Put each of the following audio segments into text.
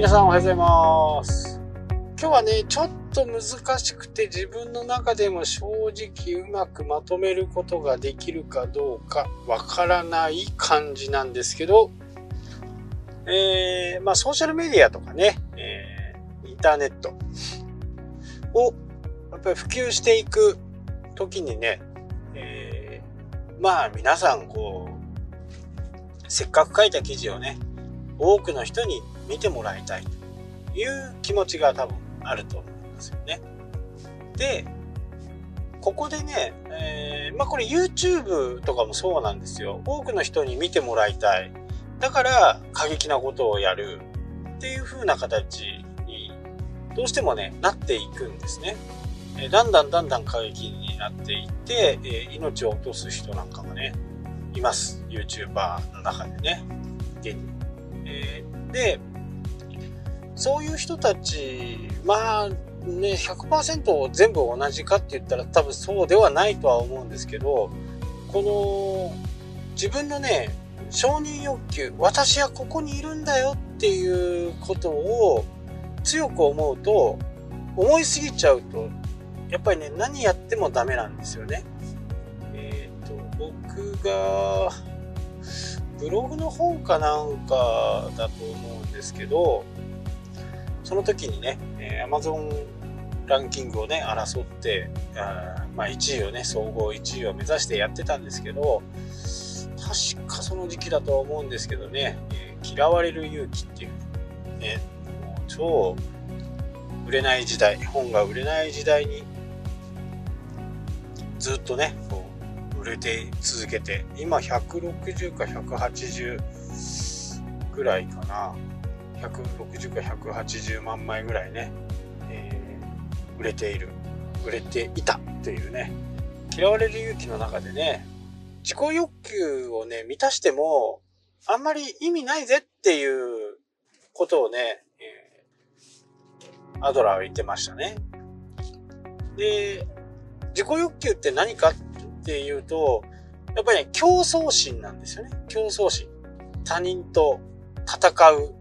皆さんおはようございます。今日はね、ちょっと難しくて自分の中でも正直うまくまとめることができるかどうかわからない感じなんですけど、えー、まあソーシャルメディアとかね、えー、インターネットをやっぱり普及していく時にね、えー、まあ皆さんこう、せっかく書いた記事をね、多くの人に見てもらいたいという気持ちが多分あると思うんですよね。で、ここでね、えー、まあこれ YouTube とかもそうなんですよ。多くの人に見てもらいたい。だから過激なことをやるっていう風な形にどうしてもね、なっていくんですね。えー、だんだんだんだん過激になっていって、えー、命を落とす人なんかもね、います。YouTuber の中でね。現にえー、で、そういう人たち、まあね、100%全部同じかって言ったら多分そうではないとは思うんですけど、この自分のね、承認欲求、私はここにいるんだよっていうことを強く思うと、思いすぎちゃうと、やっぱりね、何やってもダメなんですよね。えっ、ー、と、僕が、ブログの本かなんかだと思うんですけど、その時にね、えー、Amazon ランキングをね、争って、あまあ1位をね、総合1位を目指してやってたんですけど、確かその時期だと思うんですけどね、えー、嫌われる勇気っていう、ね、もう超売れない時代、本が売れない時代に、ずっとね、こう売れて続けて今160か180ぐらいかな。160か180万枚ぐらいね、えー、売れている売れていたっていうね嫌われる勇気の中でね自己欲求をね満たしてもあんまり意味ないぜっていうことをね、えー、アドラーは言ってましたねで自己欲求って何かっていうと、やっぱりね、競争心なんですよね。競争心。他人と戦う。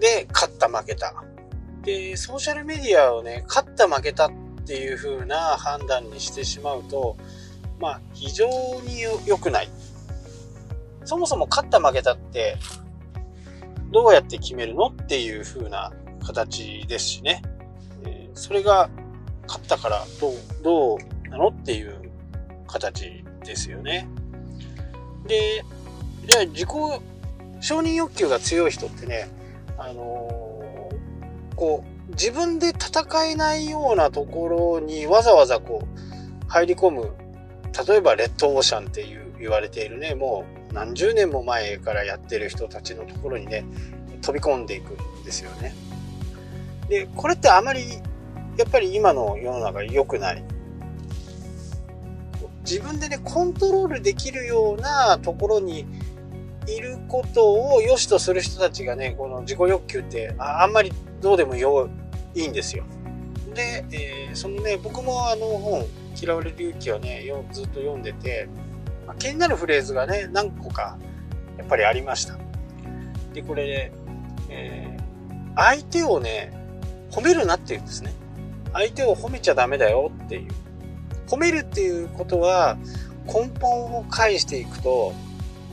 で、勝った負けた。で、ソーシャルメディアをね、勝った負けたっていう風な判断にしてしまうと、まあ、非常に良くない。そもそも勝った負けたって、どうやって決めるのっていう風な形ですしね。え、それが勝ったからどう、どうなのっていう形ですよね。で、じゃあ自己承認欲求が強い人ってね、あのー、こう、自分で戦えないようなところにわざわざこう、入り込む、例えばレッドオーシャンっていう言われているね、もう何十年も前からやってる人たちのところにね、飛び込んでいくんですよね。で、これってあまり、やっぱり今の世の中良くない。自分でね、コントロールできるようなところにいることを良しとする人たちがね、この自己欲求ってああんまりどうでもよいいんですよ。で、えー、そのね、僕もあの本、嫌われる勇気をね、ずっと読んでて、まあ、気になるフレーズがね、何個かやっぱりありました。で、これ、えー、相手をね、褒めるなっていうんですね。相手を褒めちゃダメだよっていう。褒めるっていうことは根本を返していくと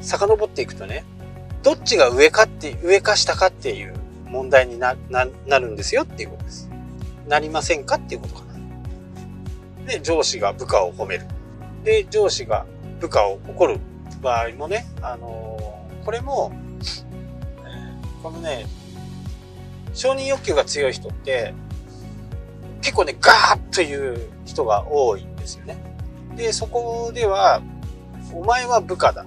遡っていくとねどっちが上かって上か下かっていう問題になななるんですよっていうことですなりませんかっていうことかなで上司が部下を褒めるで上司が部下を怒る場合もねあのー、これも、このね承認欲求が強い人って結構ねガーッという人が多いんですよね。で、そこでは、お前は部下だ。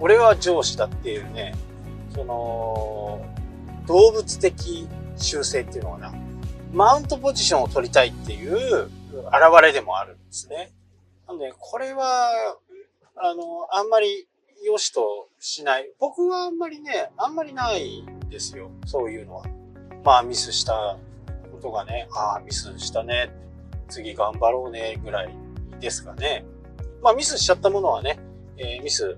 俺は上司だっていうね、その、動物的習性っていうのかな。マウントポジションを取りたいっていう現れでもあるんですね。なので、これは、あの、あんまり良しとしない。僕はあんまりね、あんまりないですよ。そういうのは。まあ、ミスしたことがね、ああ、ミスしたね。次頑張ろうね、ぐらいですかね。まあミスしちゃったものはね、えー、ミス、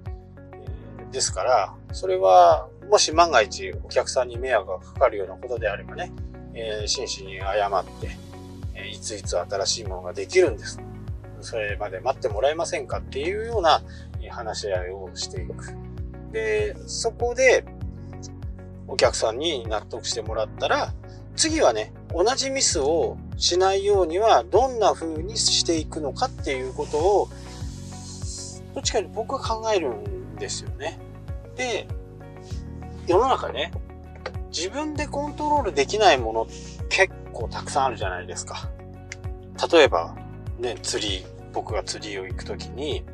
ですから、それはもし万が一お客さんに迷惑がかかるようなことであればね、えー、真摯に謝って、えいついつ新しいものができるんです。それまで待ってもらえませんかっていうような話し合いをしていく。で、そこでお客さんに納得してもらったら、次はね、同じミスをしないようにはどんな風にしていくのかっていうことを、どっちかに僕は考えるんですよね。で、世の中ね、自分でコントロールできないもの結構たくさんあるじゃないですか。例えば、ね、釣り、僕が釣りを行くときに、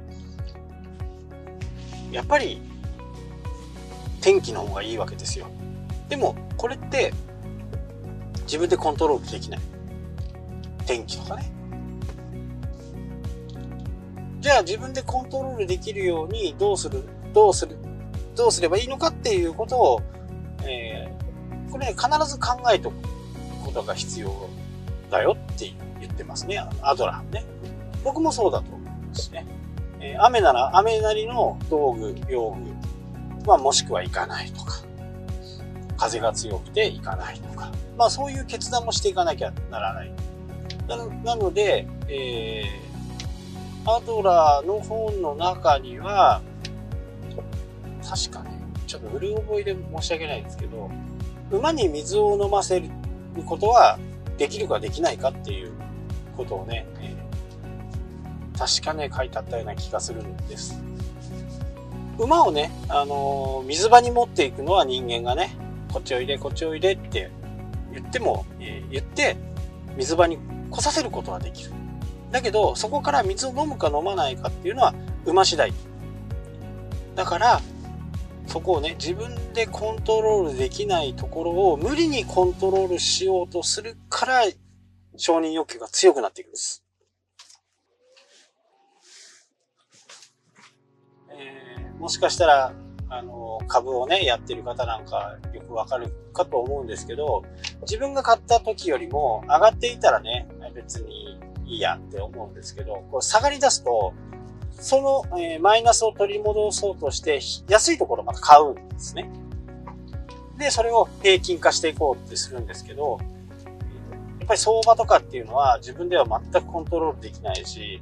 やっぱり天気の方がいいわけですよ。でも、これって自分でコントロールできない。天気とかね。じゃあ自分でコントロールできるようにどうする、どうする、どうすればいいのかっていうことを、えー、これ、ね、必ず考えておくことが必要だよって言ってますね。アドラーね。僕もそうだと思いますね。えー、雨なら雨なりの道具、用具、まあもしくは行かないとか、風が強くて行かないとか、まあそういう決断もしていかなきゃならない。ななので、えー、アドラーの本の中には、確かね、ちょっとうる覚えで申し訳ないですけど、馬に水を飲ませることはできるかできないかっていうことをね、えー、確かね、書いてあったような気がするんです。馬をね、あのー、水場に持っていくのは人間がね、こっちおいで、こっちおいでって言っても、えー、言って、水場に来させることはできる。だけど、そこから水を飲むか飲まないかっていうのは馬次第。だから、そこをね、自分でコントロールできないところを無理にコントロールしようとするから、承認欲求が強くなっていくんです。えー、もしかしたら、あの、株をね、やってる方なんかよくわかるかと思うんですけど、自分が買った時よりも上がっていたらね、別にいいやって思うんですけど、こう下がり出すと、その、えー、マイナスを取り戻そうとして、安いところまた買うんですね。で、それを平均化していこうってするんですけど、やっぱり相場とかっていうのは自分では全くコントロールできないし、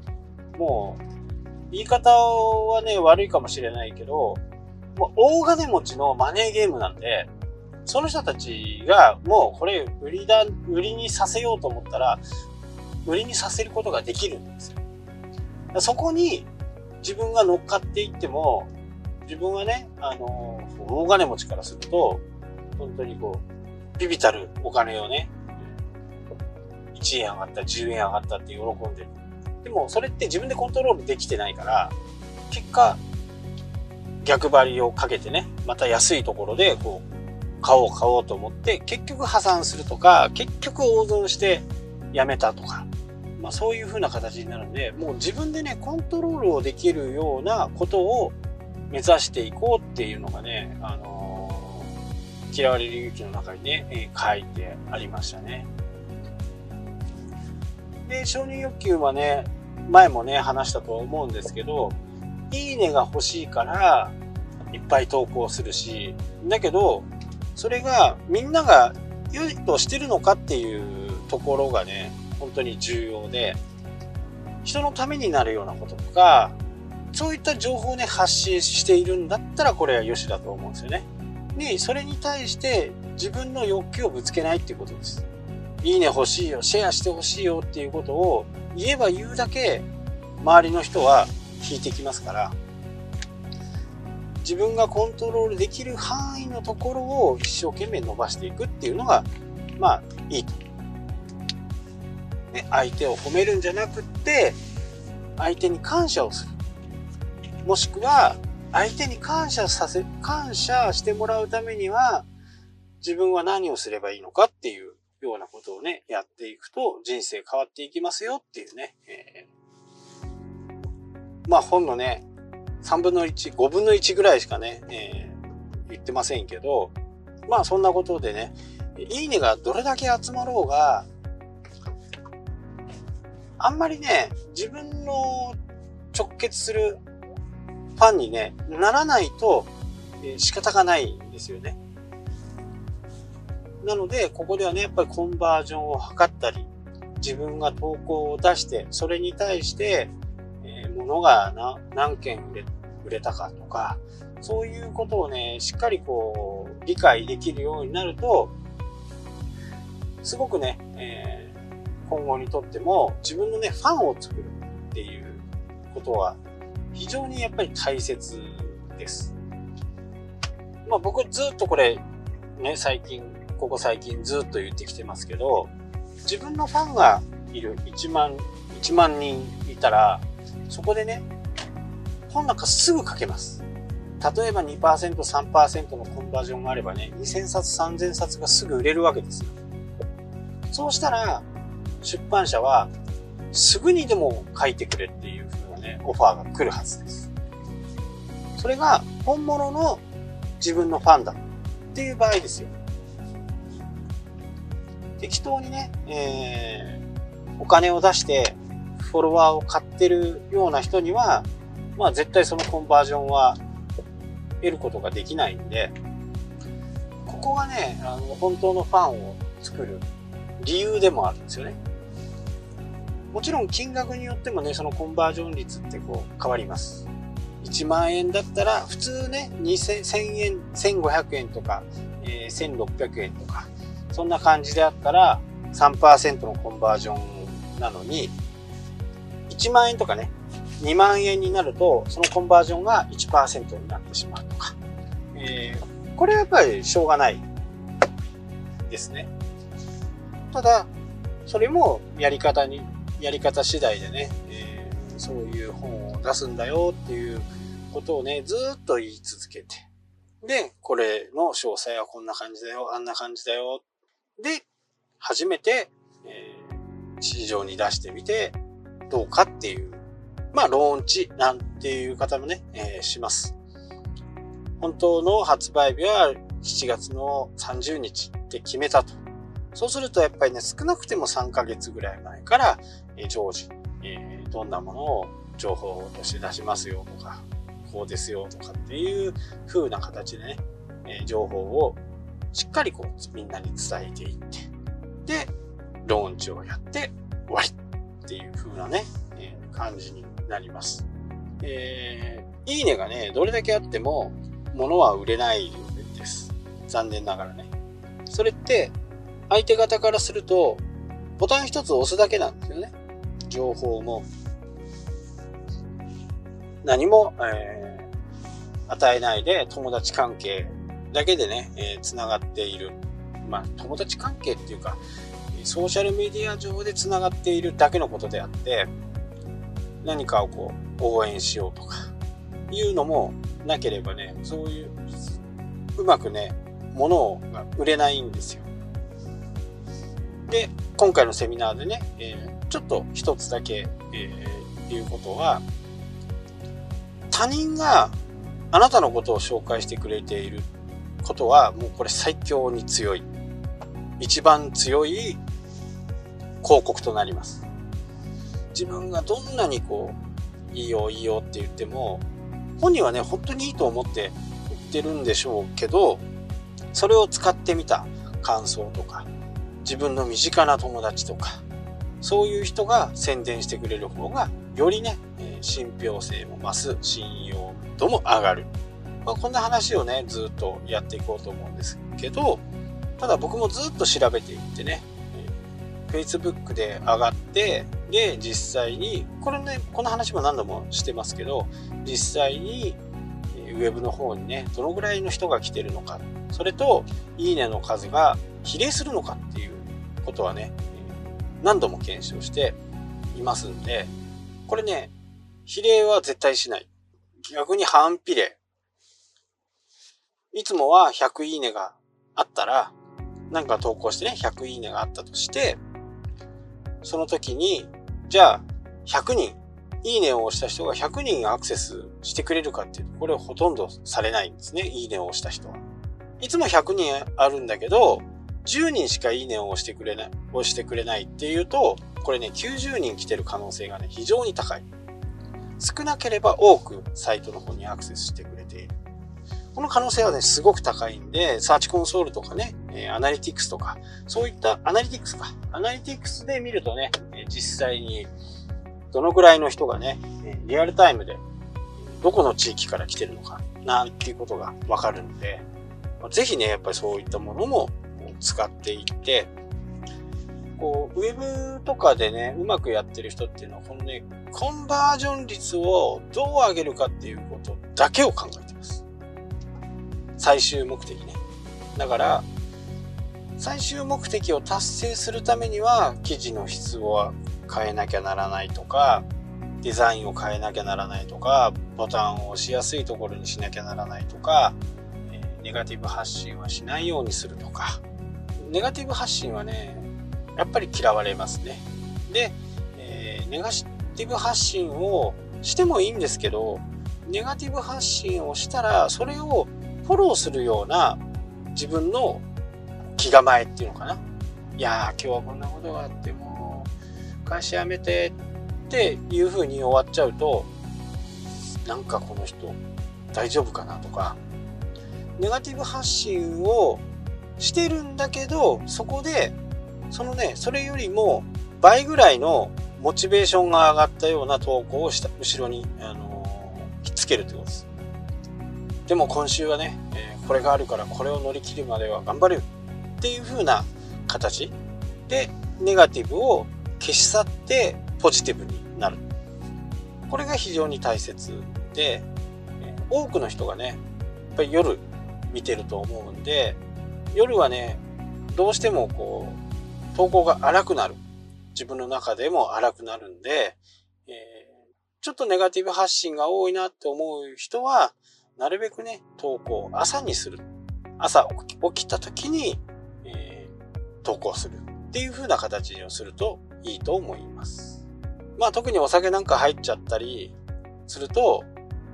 もう、言い方はね、悪いかもしれないけど、もう大金持ちのマネーゲームなんで、その人たちがもうこれ売りだ、売りにさせようと思ったら、売りにさせることができるんですよ。そこに自分が乗っかっていっても、自分はね、あの、大金持ちからすると、本当にこう、ビビたるお金をね、1円上がった、10円上がったって喜んでる。でも、それって自分でコントロールできてないから、結果、逆張りをかけてね、また安いところで、こう、買おう買おうと思って、結局破産するとか、結局大損してやめたとか、まあそういう風な形になるんで、もう自分でね、コントロールをできるようなことを目指していこうっていうのがね、あのー、嫌われる勇気の中にね、えー、書いてありましたね。で、承認欲求はね、前もね、話したと思うんですけど、いいねが欲しいから、いっぱい投稿するし、だけど、それがみんなが良いとしてるのかっていうところがね、本当に重要で、人のためになるようなこととか、そういった情報をね、発信しているんだったらこれは良しだと思うんですよね。で、それに対して自分の欲求をぶつけないっていうことです。いいね欲しいよ、シェアして欲しいよっていうことを言えば言うだけ周りの人は引いてきますから自分がコントロールできる範囲のところを一生懸命伸ばしていくっていうのがまあいいと。ね、相手を褒めるんじゃなくって相手に感謝をする。もしくは相手に感謝させ、感謝してもらうためには自分は何をすればいいのかっていうようなことをね、やっていくと人生変わっていきますよっていうね、えーまあ本のね、3分の1、5分の1ぐらいしかね、えー、言ってませんけど、まあそんなことでね、いいねがどれだけ集まろうが、あんまりね、自分の直結するファンにね、ならないとえ仕方がないんですよね。なので、ここではね、やっぱりコンバージョンを図ったり、自分が投稿を出して、それに対して、えー、物が何件売れ売れたかとか、そういうことをね、しっかりこう、理解できるようになると、すごくね、えー、今後にとっても自分のね、ファンを作るっていうことは非常にやっぱり大切です。まあ僕ずっとこれ、ね、最近、ここ最近ずっと言ってきてますけど、自分のファンがいる1万、1万人いたら、そこでね、本なんかすぐ書けます。例えば2%、3%のコンバージョンがあればね、2000冊、3000冊がすぐ売れるわけですよ。そうしたら、出版社は、すぐにでも書いてくれっていう風なね、オファーが来るはずです。それが、本物の自分のファンだっていう場合ですよ。適当にね、えー、お金を出してフォロワーを買ってるような人には、まあ絶対そのコンバージョンは得ることができないんで、ここがね、あの、本当のファンを作る理由でもあるんですよね。もちろん金額によってもね、そのコンバージョン率ってこう変わります。1万円だったら普通ね、2000 1000円、1500円とか、えー、1600円とか、そんな感じであったら3%のコンバージョンなのに、1万円とかね、2万円になると、そのコンバージョンが1%になってしまうとか。えー、これはやっぱりしょうがないですね。ただ、それもやり方に、やり方次第でね、えー、そういう本を出すんだよっていうことをね、ずっと言い続けて。で、これの詳細はこんな感じだよ、あんな感じだよ。で、初めて、えー、市場に出してみて、どうかっていう、まあ、ローンチなんていう方もね、えー、します。本当の発売日は7月の30日って決めたと。そうするとやっぱりね、少なくても3ヶ月ぐらい前から、え常時、えどんなものを情報として出しますよとか、こうですよとかっていう風な形でね、え情報をしっかりこうみんなに伝えていって、で、ローンチをやって終わりっていう風なね、え感じになります。えー、いいねがね、どれだけあっても物は売れないです。残念ながらね。それって相手方からすると、ボタン一つ押すだけなんですよね。情報も、何も、えー、与えないで友達関係だけでね、えー、繋がっている。まあ、友達関係っていうか、ソーシャルメディア上で繋がっているだけのことであって、何かをこう、応援しようとか、いうのもなければね、そういう、うまくね、物が売れないんですよ。で、今回のセミナーでね、え、ちょっと一つだけ、えー、言うことは、他人があなたのことを紹介してくれていることは、もうこれ最強に強い。一番強い広告となります。自分がどんなにこう、いいよいいよって言っても、本人はね、本当にいいと思って言ってるんでしょうけど、それを使ってみた感想とか、自分の身近な友達とか、そういう人が宣伝してくれる方が、よりね、信憑性も増す、信用度も上がる。まあ、こんな話をね、ずっとやっていこうと思うんですけど、ただ僕もずっと調べていってね、Facebook で上がって、で、実際に、これね、この話も何度もしてますけど、実際に、ウェブの方にね、どのぐらいの人が来てるのか、それと、いいねの数が比例するのかっていうことはね、何度も検証していますんで、これね、比例は絶対しない。逆に反比例。いつもは100いいねがあったら、なんか投稿してね、100いいねがあったとして、その時に、じゃあ、100人、いいねを押した人が100人アクセスしてくれるかっていうと、これほとんどされないんですね。いいねを押した人は。いつも100人あるんだけど、10人しかいいねを押してくれない、押してくれないっていうと、これね、90人来てる可能性がね、非常に高い。少なければ多くサイトの方にアクセスしてくれている。この可能性はね、すごく高いんで、サーチコンソールとかね、えアナリティクスとか、そういったアナリティクスか。アナリティクスで見るとね、実際にどのぐらいの人がね、リアルタイムでどこの地域から来てるのか、なんていうことがわかるんで、ぜひね、やっぱりそういったものも使っていって、こう、ウェブとかでね、うまくやってる人っていうのは、このね、コンバージョン率をどう上げるかっていうことだけを考えてます。最終目的ね。だから、最終目的を達成するためには、記事の質を変えなきゃならないとか、デザインを変えなきゃならないとか、ボタンを押しやすいところにしなきゃならないとか、ネガティブ発信はしないようにするとか、ネガティブ発信はね、やっぱり嫌われますね。で、えー、ネガティブ発信をしてもいいんですけど、ネガティブ発信をしたら、それをフォローするような自分の気構えっていうのかな。いやー、今日はこんなことがあって、もう、会社辞めてっていう風に終わっちゃうと、なんかこの人大丈夫かなとか、ネガティブ発信をしてるんだけど、そこでそのね、それよりも倍ぐらいのモチベーションが上がったような投稿をした後ろに、あのー、ひっつけるってことです。でも今週はね、えー、これがあるからこれを乗り切るまでは頑張るっていう風な形でネガティブを消し去ってポジティブになる。これが非常に大切で、多くの人がね、やっぱり夜見てると思うんで、夜はね、どうしてもこう、投稿が荒くなる。自分の中でも荒くなるんで、えー、ちょっとネガティブ発信が多いなって思う人は、なるべくね、投稿を朝にする。朝起きた時に、えー、投稿するっていう風な形をするといいと思います。まあ特にお酒なんか入っちゃったりすると、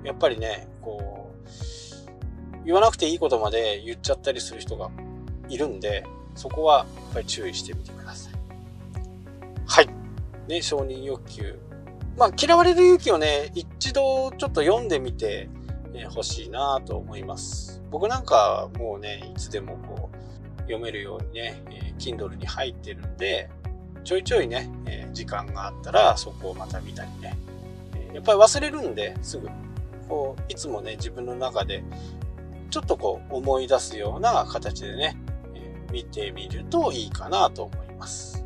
やっぱりね、こう、言わなくていいことまで言っちゃったりする人がいるんで、そこはやっぱり注意してみてください。はい。ね、承認欲求。まあ、嫌われる勇気をね、一度ちょっと読んでみてほしいなと思います。僕なんかもうね、いつでもこう、読めるようにね、え Kindle に入ってるんで、ちょいちょいね、え時間があったらそこをまた見たりね。やっぱり忘れるんで、すぐ。こう、いつもね、自分の中で、ちょっとこう、思い出すような形でね、見てみるといいかなと思います。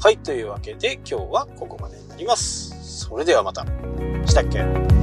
はい、というわけで今日はここまでになります。それではまた。したっけ？